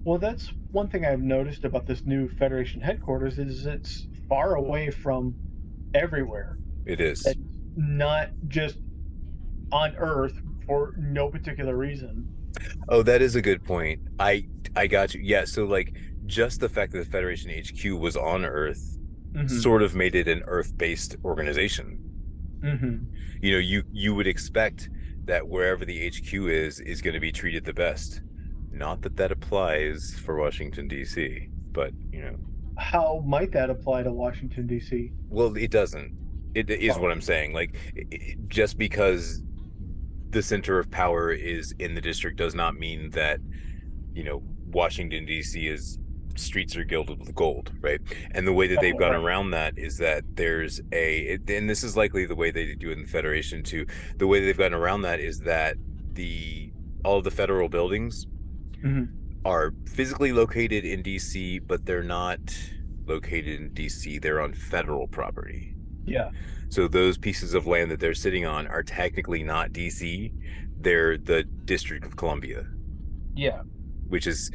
B: Well, that's one thing I've noticed about this new Federation headquarters is it's far away from everywhere.
C: It is.
B: It's not just on Earth for no particular reason.
C: Oh, that is a good point. I I got you. Yeah, so like just the fact that the Federation HQ was on Earth
B: Mhm.
C: sort of made it an Earth-based organization.
B: Mhm.
C: You know, you you would expect that wherever the HQ is is going to be treated the best. Not that that applies for Washington D.C., but you know,
B: How might that apply to Washington D.C.?
C: Well, it doesn't. It is
B: Oh.
C: what I'm saying. Like, i i just because the center of power is in the district does not mean that, you know, Washington D.C. is streets are gilded with gold, right? And the way that they've gone around that is that there's a, and this is likely the way they do it in the Federation too. The way they've gotten around that is that the all of the federal buildings
B: Mhm.
C: are physically located in DC, but they're not located in DC. They're on federal property.
B: Yeah.
C: So those pieces of land that they're sitting on are technically not DC. They're the District of Columbia,
B: Yeah.
C: Which is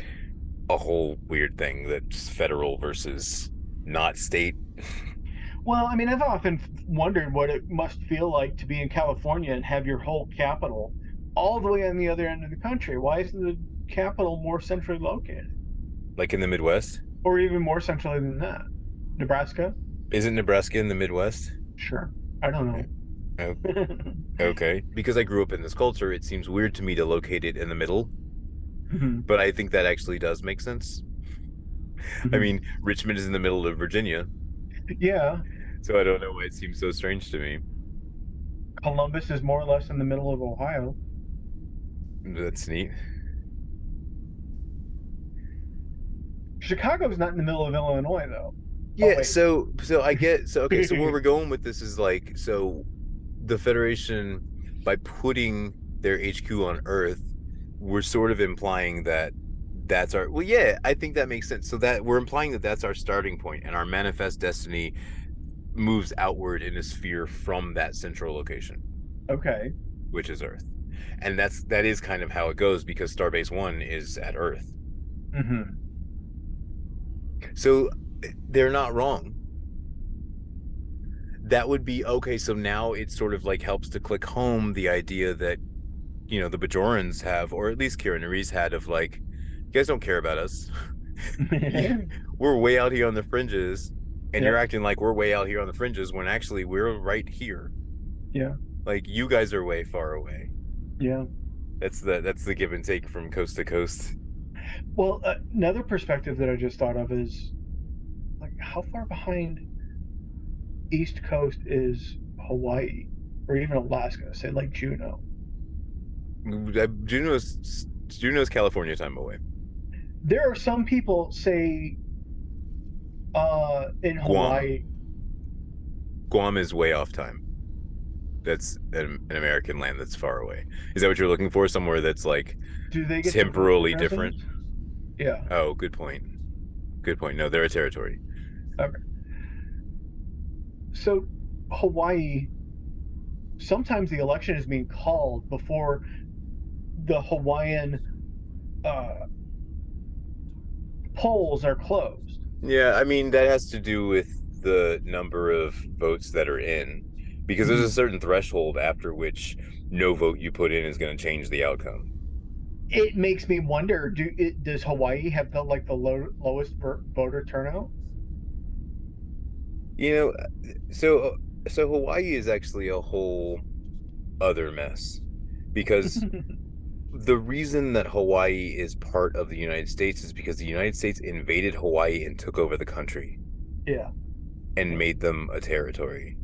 C: a whole weird thing that's federal versus not state.
B: Well, I mean, I've often wondered what it must feel like to be in California and have your whole capital all the way on the other end of the country. Why isn't the capital more centrally located?
C: Like in the Midwest.
B: Or even more centrally than that? Nebraska?
C: Isn't Nebraska in the Midwest?
B: Sure. I don't
C: Oh,
B: know.
C: okay. Because I grew up in this culture, it seems weird to me to locate it in the middle,
B: Mhm.
C: but I think that actually does make sense. I
B: Mhm.
C: mean, Richmond is in the middle of Virginia,
B: yeah.
C: so I don't know why it seems so strange to me.
B: Columbus is more or less in the middle of Ohio.
C: That's neat.
B: Chicago's not in the middle of Illinois, though.
C: Yeah,
B: wait.
C: so so I get so okay, so where we're going with this is like so the Federation by putting their HQ on Earth, we're sort of implying that that's our well yeah, I think that makes sense. So that we're implying that that's our starting point and our manifest destiny moves outward in a sphere from that central location,
B: Okay.
C: which is Earth. And that's that is kind of how it goes because Starbase 1 is at Earth.
B: hmm
C: So they're not wrong. That would be okay. So now it sort of like helps to click home the idea that, you know, the Bajorans have, or at least Kira Nerys had, of like, you guys don't care about us. We're way out here on the fringes, and you're acting like we're way out here on the fringes when actually we're right here.
B: Yeah.
C: Like you guys are way far away.
B: yeah.
C: That's the that's the give and take from coast to coast.
B: Well, uh, another perspective that I just thought of is like how far behind East Coast is Hawaii or even Alaska, say like Juneau.
C: Juneau's Juneau's California time away.
B: There are some people say uh in
C: Guam.
B: Hawaii
C: Guam is way off time. That's an, an American land that's far away. Is that what you're looking for? Somewhere that's like,
B: do they get to vote for
C: temporally different?
B: Yeah.
C: oh, good point. Good point. No, they're a territory. Okay.
B: So Hawaii sometimes the election is being called before the Hawaiian uh polls are closed.
C: Yeah, I mean that has to do with the number of votes that are in, because there's a certain threshold after which no vote you put in is going to change the outcome.
B: it makes me wonder do it does hawaii have the like the low, lowest voter turnout
C: You know, so so Hawaii is actually a whole other mess, because the reason that Hawaii is part of the United States is because the United States invaded Hawaii and took over the country
B: yeah
C: and made them a territory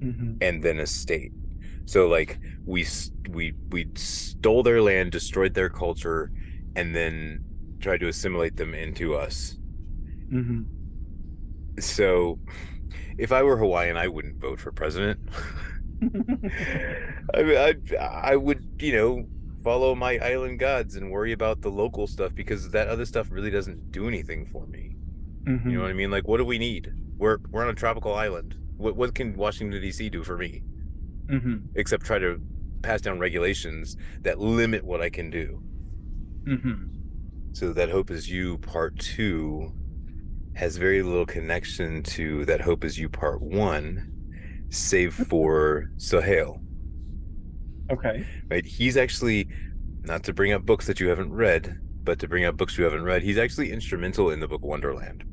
B: hmm
C: and then a state. So like we we we stole their land, destroyed their culture, and then tried to assimilate them into us.
B: hmm
C: So if I were Hawaiian, I wouldn't vote for president. I mean, I I would you know follow my island gods and worry about the local stuff because that other stuff really doesn't do anything for me.
B: hmm
C: You know what I mean? Like, what do we need? We're we're on a tropical island. What what can Washington D.C. do for me
B: hmm
C: except try to pass down regulations that limit what I can do?
B: hmm
C: So that hope is you part two has very little connection to that hope is you part one, save for Sahil.
B: Okay
C: right? He's actually not to bring up books that you haven't read, but to bring up books you haven't read. He's actually instrumental in the book Wonderland.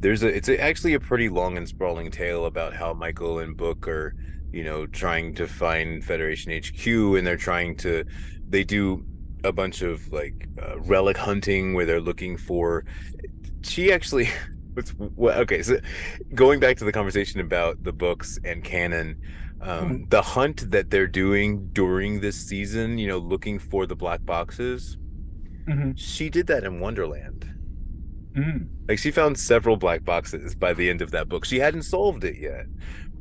C: There's a it's a, actually a pretty long and sprawling tale about how Michael and Book are, you know, trying to find Federation HQ, and they're trying to they do a bunch of like uh, relic hunting where they're looking for. She actually. What's what? Okay, so going back to the conversation about the books and canon, um, the hunt that they're doing during this season, you know, looking for the black boxes,
B: hmm
C: she did that in Wonderland.
B: mm
C: Like she found several black boxes by the end of that book. She hadn't solved it yet,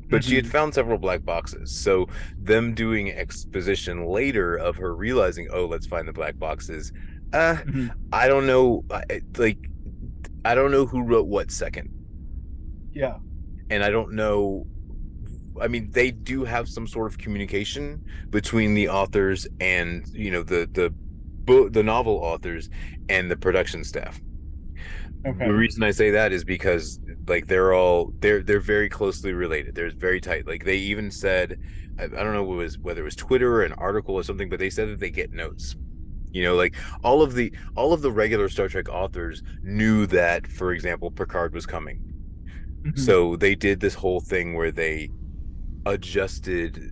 C: but she had found several black boxes. So them doing exposition later of her realizing, oh, let's find the black boxes. Uh,
B: hmm
C: I don't know. I- Like, I don't know who wrote what second.
B: yeah
C: and I don't know. I mean, they do have some sort of communication between the authors and you know the the book, the novel authors and the production staff.
B: okay
C: The reason I say that is because like they're all they're they're very closely related. They're very tight. Like they even said, I, I don't know was whether it was Twitter or an article or something, but they said that they get notes. You know, like all of the all of the regular Star Trek authors knew that, for example, Picard was coming
B: Mhm.
C: so they did this whole thing where they adjusted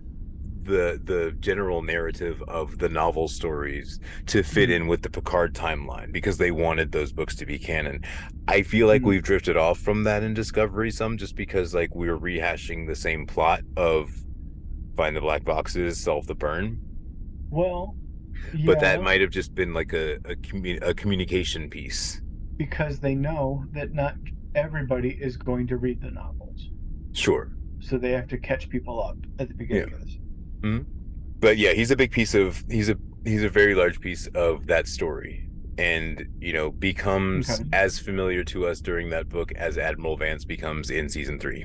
C: the the general narrative of the novel stories to fit
B: Mhm.
C: in with the Picard timeline because they wanted those books to be canon. I feel like
B: Mhm.
C: we've drifted off from that in Discovery some just because like we're rehashing the same plot of find the black boxes, solve the burn.
B: well yeah.
C: But that might have just been like a a, a communication piece.
B: because they know that not everybody is going to read the novels.
C: Sure.
B: So they have to catch people up at the beginning of this. Mm-hmm.
C: but yeah he's a big piece of he's a he's a very large piece of that story and you know becomes
B: Okay.
C: as familiar to us during that book as admiral vance becomes in season three.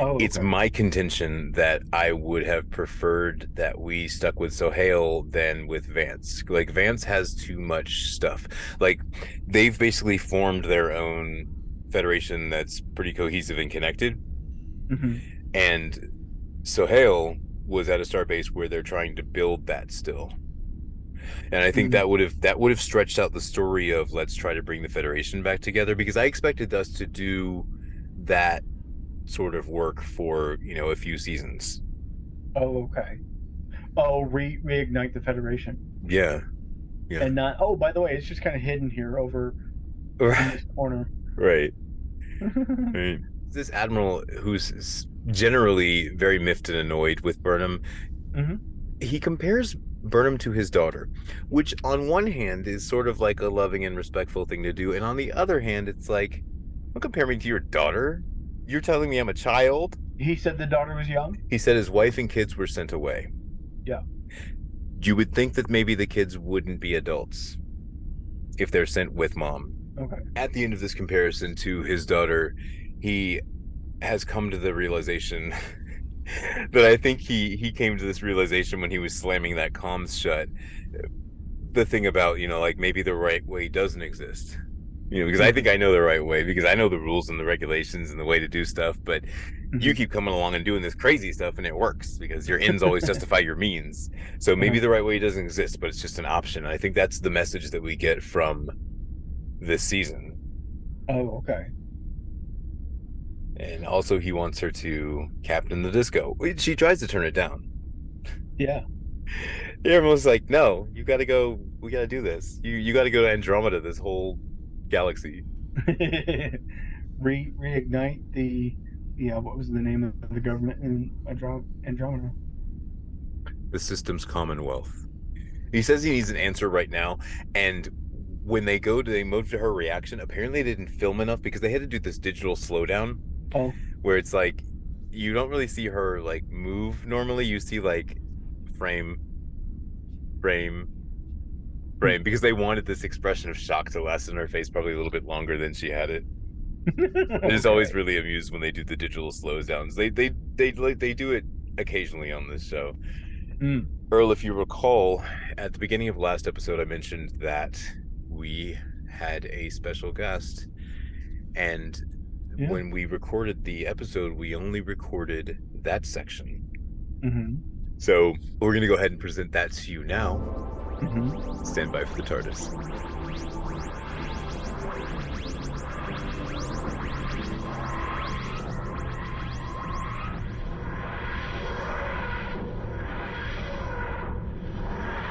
B: Oh,
C: it's
B: okay.
C: my contention that i would have preferred that we stuck with sahil than with vance like vance has too much stuff like they've basically formed their own federation that's pretty cohesive and connected
B: Mhm.
C: and Sahil was at a star base where they're trying to build that still. And I think
B: Mhm.
C: that would have that would have stretched out the story of let's try to bring the Federation back together because I expected us to do that sort of work for, you know, a few seasons.
B: Oh, okay. Oh, re reignite the Federation.
C: Yeah. Yeah.
B: And not oh, by the way, it's just kind of hidden here over in
C: Right.
B: this corner.
C: Right. Right. This admiral who's generally very miffed and annoyed with Burnham,
B: Mhm.
C: he compares Burnham to his daughter, which on one hand is sort of like a loving and respectful thing to do, and on the other hand, it's like, don't compare me to your daughter. You're telling me I'm a child.
B: he said the daughter was young.
C: He said his wife and kids were sent away.
B: Yeah.
C: You would think that maybe the kids wouldn't be adults if they're sent with mom
B: Okay.
C: at the end of this comparison to his daughter, he has come to the realization that I think he he came to this realization when he was slamming that comms shut. The thing about you know like maybe the right way doesn't exist, you know because I mm-hmm. think I know the right way because I know the rules and the regulations and the way to do stuff, but you mm-hmm. keep coming along and doing this crazy stuff and it works because your ends always justify your means. So maybe the right way doesn't exist, but it's just an option. And I think that's the message that we get from this season.
B: Oh, okay.
C: And also, he wants her to captain the disco. She tries to turn it down.
B: Yeah.
C: Everyone's like, "No, you got to go. We got to do this. You you got to go to Andromeda. This whole galaxy."
B: Re reignite the yeah. What was the name of the government in Andromeda?
C: the system's commonwealth. He says he needs an answer right now, and when they go to they move to her reaction, apparently they didn't film enough because they had to do this digital slowdown
B: Oh,
C: where it's like you don't really see her like move normally. You see like frame, frame, frame because they wanted this expression of shock to last in her face probably a little bit longer than she had it. It is always really amused when they do the digital slows downs. They they they like they do it occasionally on this show.
B: Mm.
C: Earl, if you recall, at the beginning of last episode, I mentioned that we had a special guest, and
B: Yeah.
C: when we recorded the episode, we only recorded that section.
B: Mhm.
C: So we're gonna go ahead and present that to you now.
B: Mhm.
C: Stand by for the TARDIS.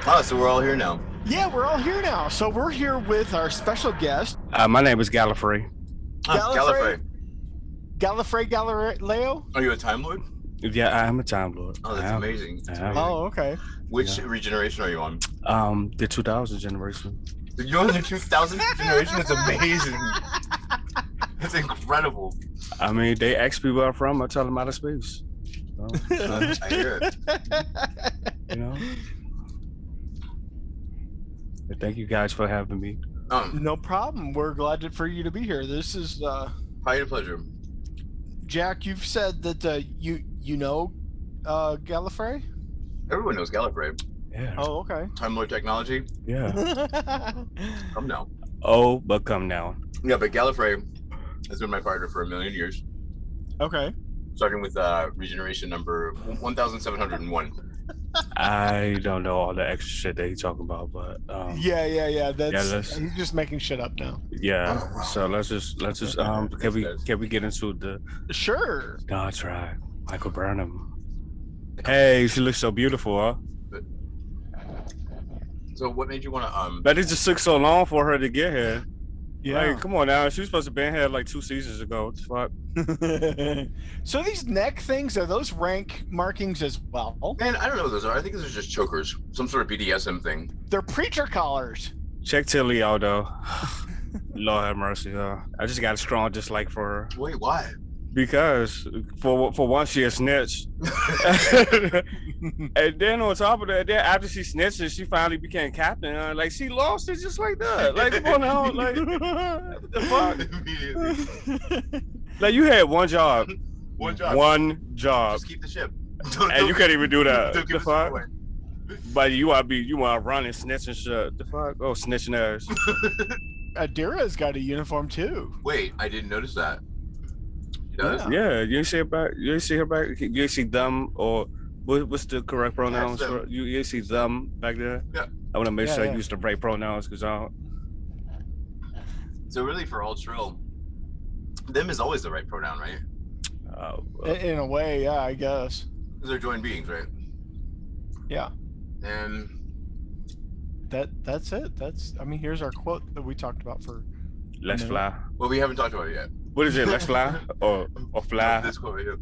C: Ah, so we're all here now.
D: Yeah, we're all here now. So we're here with our special guest,
E: Uh, my name is Gallifrey.
C: Ah,
D: Gallifrey? Gallifrey Galileo.
C: Are you a Time Lord?
E: Yeah, I am a Time Lord.
C: Oh, that's
E: am.
C: amazing. That's amazing.
D: Oh, okay.
C: Which
E: Yeah.
C: regeneration are you on?
E: Um, the 2000 generation.
C: You're on the 2000 generation? That's amazing. That's incredible.
E: I mean, they ask me where I'm from. I tell them out of space. So, so,
C: I hear it.
E: you know. But Thank you guys for having me.
C: Um,
D: no problem. We're glad to, for you to be here. This is uh,
C: my pleasure.
D: Jack. You've said that uh, you you know uh, Gallifrey.
C: Everyone knows Gallifrey.
E: Yeah.
D: Oh, okay.
C: Time Lord technology.
E: Yeah.
C: Come now.
E: Oh, but come now.
C: Yeah, but Gallifrey has been my partner for a million years,
D: okay.
C: starting with uh, regeneration number 1701.
E: I don't know all the extra shit that he's talking about, but um,
D: Yeah, yeah, yeah. That's
E: let's-
D: he's just making shit up now.
E: yeah. So let's just let's just um can we can we get into the
D: Sure.
E: Star Trek Michael Burnham? Hey, she looks so beautiful, huh?
C: So, what made you want to um?
E: But it just took so long for her to get here.
D: Yeah.
E: Like, come on now. She was supposed to be here like two seasons ago. What fuck?
D: so these neck things are those rank markings as well?
C: Man, I don't know what those are. I think those are just chokers, some sort of BDSM thing.
D: They're preacher collars.
E: Check Tilly out though. Lord have mercy. Uh, I just got a strong dislike for her
F: Wait, why?
E: Because for for one she a snitch, and then on top of that, then after she snitched, she finally became captain. Uh, like she lost it just like that. Like come on now, like what the fuck? Like you had one job,
F: One job.
E: one job,
F: Just keep the ship. Don't,
E: and you
F: don't-
E: can't even do that.
F: don't
E: The fuck? But you want to be, you want to run and snitch and shit. The fuck? Oh, snitching ass.
D: Adira's got a uniform too.
F: Wait, I didn't notice that. She does?
D: Yeah.
E: Yeah, you ain't see her back. You ain't see her back. You ain't see them or what, what's the correct pronouns?
F: them.
E: for You, you ain't see them back there.
F: Yeah.
E: I want to make
D: Yeah,
E: sure
D: yeah.
E: I use the right pronouns because I don't.
F: So really, for all trill, them is always the right pronoun, right?
E: Uh,
D: In, in a way, yeah, I guess.
F: Because they're joined beings, right?
D: Yeah.
F: And
D: That that's it. That's I mean, here's our quote that we talked about for
E: let's
D: No.
E: fly.
F: well, we haven't talked about it yet.
E: What is it? Let's fly or or fly?
F: This quote right here.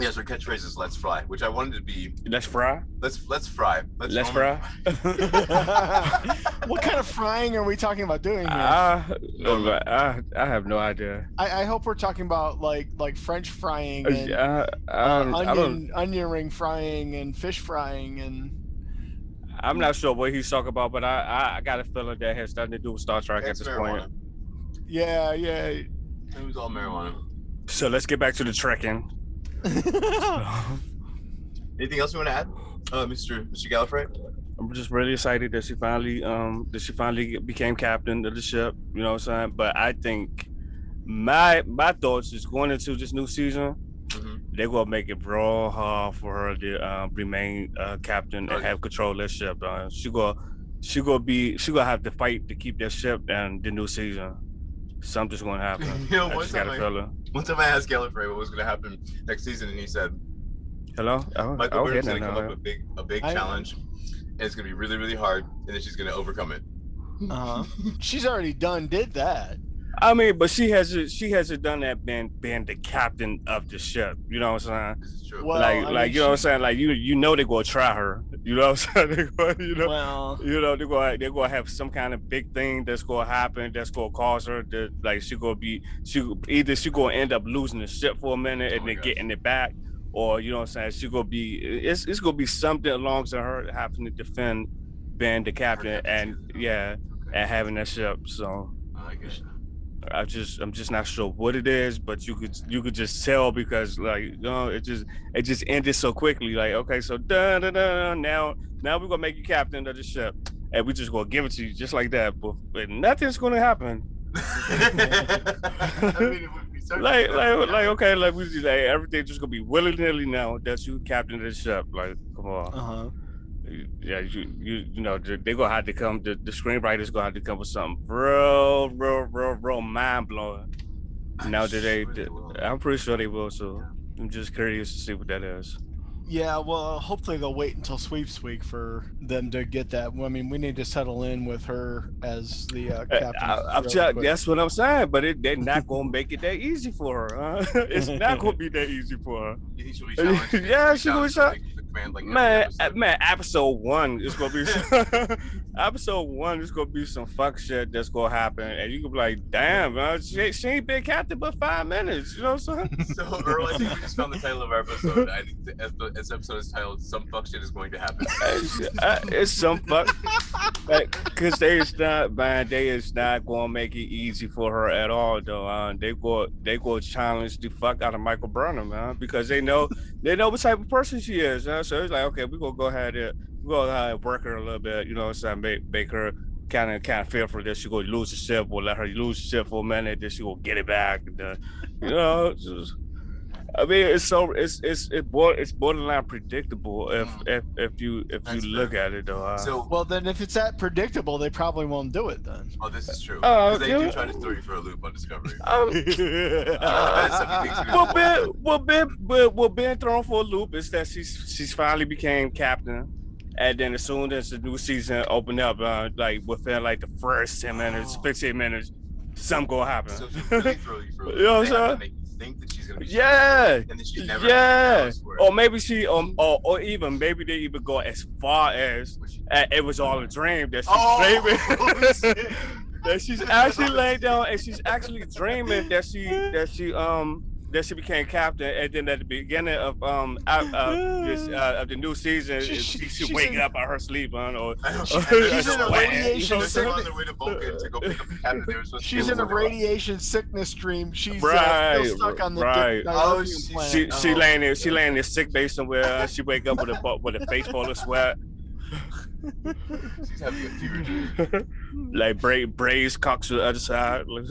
F: Yes, our catchphrase is "Let's fly," which I wanted to be
E: Let's fry.
F: "Let's let's fry."
E: Let's
F: normal-
E: fry.
D: what kind of frying are we talking about doing here?
E: I, I, I have no idea.
D: I, I hope we're talking about like like French frying and
E: I,
D: uh,
E: I, don't- I don't.
D: onion onion ring frying and fish frying and
E: I'm not sure what he's talking about, but I, I, I got a feeling that has nothing to do with Star Trek at
F: It's
E: this
F: marijuana.
E: point.
D: yeah yeah.
F: It was all marijuana.
E: So let's get back to the trekking.
F: Anything else you want to add, uh, Mr. Mr. Gallifrey?
E: I'm just really excited that she finally um that she finally became captain of the ship. You know what I'm saying? But I think my my thoughts is going into this new season,
F: Mhm.
E: they're gonna make it real hard for her to uh, remain uh, captain and have control of that ship. Uh, she gonna she gonna be she gonna have to fight to keep that ship and the new season. Something's gonna happen.
F: You know,
E: I
F: one
E: just got
F: time
E: a
F: I- One time I asked Gallifrey what was going to happen next season, and he said
E: Hello. Oh,
F: Michael
E: oh,
F: Burnham's going to
E: no,
F: come
E: no.
F: up with a big a big
D: I-
F: challenge, and it's going to be really really hard, and then she's going to overcome it.
D: Uh-huh. She's already done did that.
E: I mean, but she hasn't she hasn't done that being being the captain of the ship. You know what I'm saying?
F: This.
D: Well,
E: like
D: I
E: like
D: mean,
E: you know what I'm saying? Like you you know they're gonna try her. You know what I'm saying? They're gonna, you know
D: Well,
E: you know they're gonna they're gonna have some kind of big thing that's gonna happen that's gonna cause her to like she gonna be she either she gonna end up losing the ship for a minute
F: Oh
E: and
F: my
E: then
F: gosh.
E: getting it back. Or you know what I'm saying? She gonna be it's it's gonna be something along to her having to defend being the captain
F: captain
E: and yeah
F: Okay.
E: and having that ship. So
F: I like it.
E: I just I'm just not sure what it is, but you could you could just tell because like you know it just it just ended so quickly. Like okay, so da da da now now we're gonna make you captain of the ship, and we just gonna give it to you just like that. But, but nothing's gonna happen.
F: I mean, it would be
E: Like like like okay, like we just like everything just gonna be willy nilly now that you captain of the ship. Like come on,
D: uh-huh.
E: Yeah you you you know they are gonna have to come. The, the screenwriters gonna have to come with something real real real real mind blowing.
F: I'm
E: now that they,
F: sure will.
E: I'm pretty sure they will. So I'm just curious to see what that is.
D: Yeah, well, hopefully they'll wait until sweeps week for them to get that. I mean, we need to settle in with her as the uh,
E: Uh,
D: captain.
E: I, I'm
D: real
E: just, that's what I'm saying, but it, they're not gonna make it that easy for her. Huh? it's not gonna be that easy for her.
F: You think she'll be challenged?
E: Yeah, she will be
F: challenged to, like, the command, like,
E: Man, uh,
F: episode?
E: man, episode one is gonna be episode one is gonna be some fuck shit that's gonna happen, and you can be like, damn, man, she, she ain't been captain but five minutes. You know what I'm saying?
F: So, Earl, I think we just found the title of our episode. I think the, this episode is titled "Some Fuck Shit Is Going to Happen."
E: It's, uh, some fuck, because they is not, man, they is not gonna make it easy for her at all, though. Uh, they go, they go challenge the fuck out of Michael Burnham, man, because they know, they know what type of person she is. Uh, so it's like, okay, we're gonna go ahead and we're gonna uh, work her a little bit, you know, what I'm saying, make, make her kind of kind of feel for this. She gonna lose the ship, or let her lose the ship for a minute, then she gonna get it back, and then, you know. Just, I mean, it's so it's it's it's, bor- it's borderline predictable if if if you if.
F: That's
E: you look at it though. Uh,
F: So,
D: Well, then if it's that predictable, they probably won't do it then.
F: oh, this is true.
E: Uh,
F: 'Cause they
E: you-
F: do try to throw you for a loop on Discovery.
E: um,
F: Uh,
E: well, Ben, well, Ben, well, well, Ben thrown for a loop is that she's she's finally became captain, and then as soon as the new season opened up, uh, like within like the first ten minutes,
F: Oh.
E: fifteen minutes, something gonna happen.
F: So she really throw you for a loop.
E: You know what I'm saying?
F: Think that she's gonna be
E: Yeah.
F: and then she never
E: yeah,
F: goes for it.
E: or maybe she, um, or, or even maybe they even go as far as uh, it was all a dream that she
F: Oh,
E: maybe.
F: shit.
E: that she's actually laying down and she's actually dreaming that she that she um that she became captain and then at the beginning of um out, uh, this, uh, of the new season
D: She-
E: she,
D: she-
E: she
D: she's
E: waking
D: in-
E: up out her sleep on or
F: I don't-
E: She's
D: in a radiation
F: They were on
D: sick-
F: way to Vulcan to go pick up the captain. They were supposed to
D: She's in a radiation sickness dream. She's uh,
E: Right,
D: still stuck on the
E: right.
D: Dick
F: Oh, she-
D: planet.
E: she she
F: Oh.
E: laying there she laying in sick bay somewhere uh, she wake up with a with a face full of sweat
F: She's having a fever dream.
E: like bra- braids cocks to the other side like,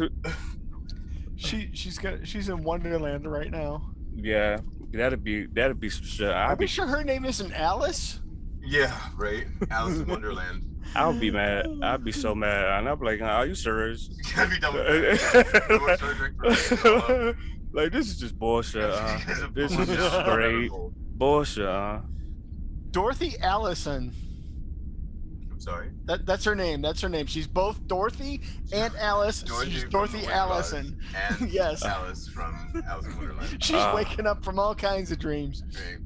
D: She she's got she's in Wonderland right now.
E: yeah that'd be that'd be some shit I'd
D: we
E: be
D: sure her name isn't Alice?
F: Yeah, right. Alice in Wonderland.
E: I would be mad. I'd be so mad. And I'm like, are you serious?
F: You gotta be done with that. No more Star Trek for me.
E: like this is just bullshit. Uh,
F: You guys are
E: this is just straight bullshit. Uh.
D: Dorothy Allison.
F: I'm sorry.
D: That that's her name. That's her name. She's both Dorothy and Alice. She's Dorothy
F: The Wizard of Oz
D: Allison.
F: And
D: Yes.
F: Alice from Alice in Wonderland.
D: She's
E: Uh.
D: waking up from all kinds of dreams.
F: Right.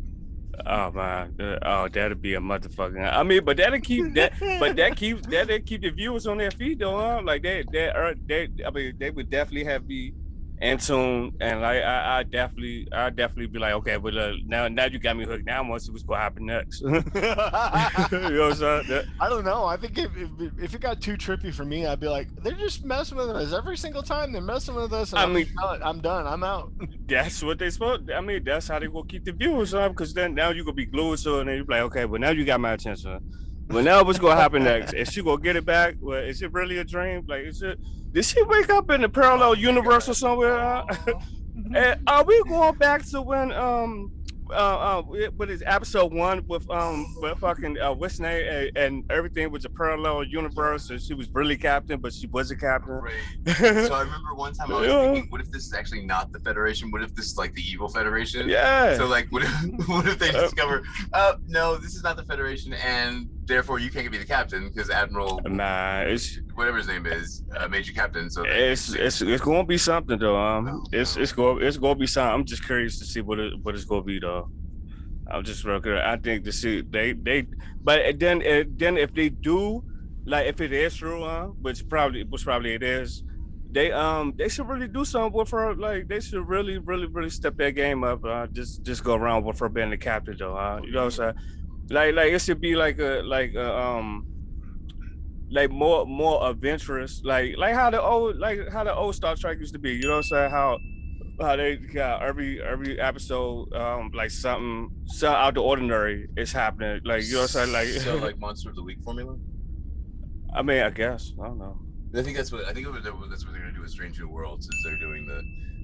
E: Oh man. Uh, Oh, that'd be a motherfucking. I mean, but that'll keep that. But that keeps that that keep the viewers on their feet though. Huh? Like they they are they. I mean, they would definitely have me in tune, and like I, I definitely I definitely be like, okay, but uh, now now you got me hooked. Now I want to see what's gonna happen next. you know what I'm saying?
D: I don't know. I think if, if if it got too trippy for me, I'd be like, they're just messing with us every single time. They're messing with us. And
E: I
D: I'm
E: mean-
D: done. I'm done. I'm out.
E: That's what they supposed. I mean, that's how they gonna keep the viewers up. Because then now you gonna be glued to it, and then you be like, okay, but now you got my attention. Well, now what's gonna happen next? Is she gonna get it back? Well, is it really a dream? Like, is it? Did she wake up in a parallel universe or somewhere? And are we going back to when um uh, uh what is episode one with um with fucking uh what's name and, and everything was a parallel universe and she was really captain but she wasn't captain.
F: Right. So I remember one time I was
E: Yeah.
F: thinking, what if this is actually not the Federation? What if this is like the evil Federation?
E: yeah.
F: So like, what if, what if they
E: Uh,
F: discover, uh, no, this is not the Federation, and therefore you can't be the captain because Admiral,
E: Nah, it's
F: whatever his name is, uh, made you captain. So
E: It's it's it's gonna be something though. Um, it's it's going it's gonna be something. I'm just curious to see what it what it's gonna be though. I'm just real good. I think to see they they, but then then if they do, like if it is true, uh, which probably which probably it is, they um they should really do something with her. Like they should really really really step their game up. Uh, just just go around with her being the captain though. Uh, you know what I'm saying? Like like it should be like a like a um like more more adventurous, like like how the old like how the old Star Trek used to be. You know what I'm saying? How how they got every every episode um like something so out the ordinary is happening. Like you know what I'm saying? Like
F: so like Monster of the Week formula.
E: I mean I guess I don't know.
F: I think that's what I think that's what they're gonna do with Strange New Worlds. Is they're doing the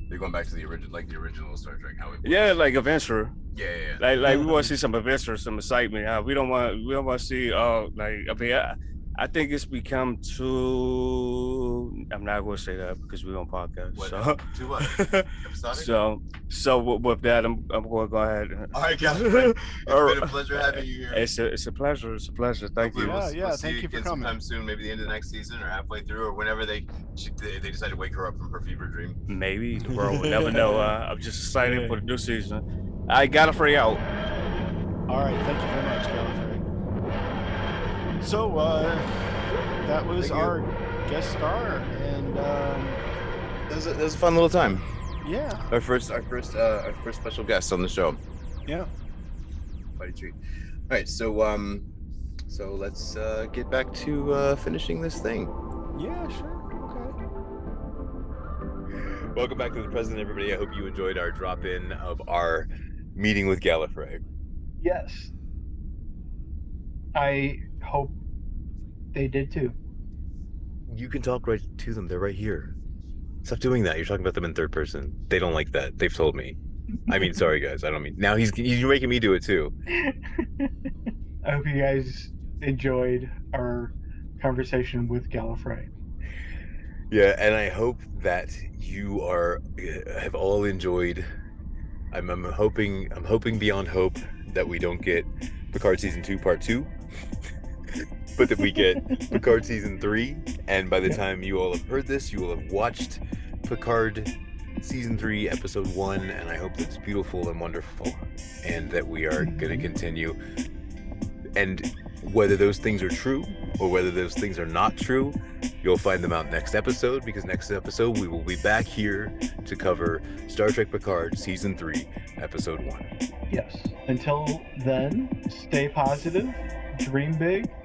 F: they're going back to the original like the original Star Trek how it.
E: Yeah, like adventure.
F: yeah yeah. yeah.
E: Like like we want to see some adventure, some excitement. Uh, we don't want we don't want to see uh like I mean I, I think it's become too. I'm not going to say that because we're on podcast.
F: What?
E: So.
F: To what?
E: So, so with, with that, I'm, I'm going to go ahead.
F: All right, Catherine. It's
E: All
F: been a pleasure having you here.
E: It's a, it's a pleasure. It's a pleasure. Thank
F: Hopefully
E: you.
F: We'll,
D: Yeah,
F: we'll
D: yeah,
F: see
D: thank you for
F: again
D: coming.
F: Sometime soon, maybe the end of the next season or halfway through or whenever they they, they decide to wake her up from her fever dream.
E: Maybe the world will never know. Uh, I'm just excited for the new season. I got to free out.
D: All right. Thank you very much, Gallifrey. So uh, that was
F: Thank you.
D: our guest star, and um,
F: That was, a, that was a fun little time.
D: yeah,
F: Our first our first uh, our first special guest on the show.
D: yeah.
F: Buddy treat. All right, so um, so let's uh, get back to uh, finishing this thing.
D: Yeah, sure. Okay.
C: Welcome back to the president, everybody. I hope you enjoyed our drop in of our meeting with Gallifrey.
B: Yes. I hope they did too.
C: You can talk right to them. They're right here. Stop doing that. You're talking about them in third person. They don't like that. They've told me. I mean, sorry guys. I don't mean. Now he's you're making me do it too.
B: I hope you guys enjoyed our conversation with Gallifrey.
C: Yeah, and I hope that you are have all enjoyed. I'm, I'm hoping I'm hoping beyond hope that we don't get Picard season two part two, but that we get Picard season three. And by the time you all have heard this, you will have watched Picard season three episode one, and I hope that it's beautiful and wonderful, and that we are going to mm-hmm. continue. And Whether those things are true or whether those things are not true, you'll find them out next episode because next episode we will be back here to cover Star Trek Picard Season 3, Episode 1.
B: Yes. Until then, stay positive, dream big,